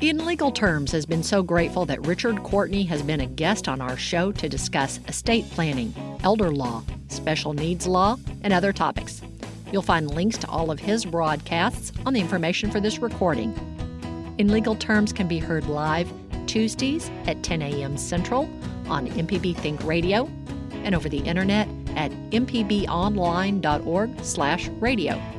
In Legal Terms has been so grateful that Richard Courtney has been a guest on our show to discuss estate planning, elder law, special needs law, and other topics. You'll find links to all of his broadcasts on the information for this recording. In Legal Terms can be heard live Tuesdays at 10 a.m. Central on MPB Think Radio and over the internet at mpbonline.org/radio.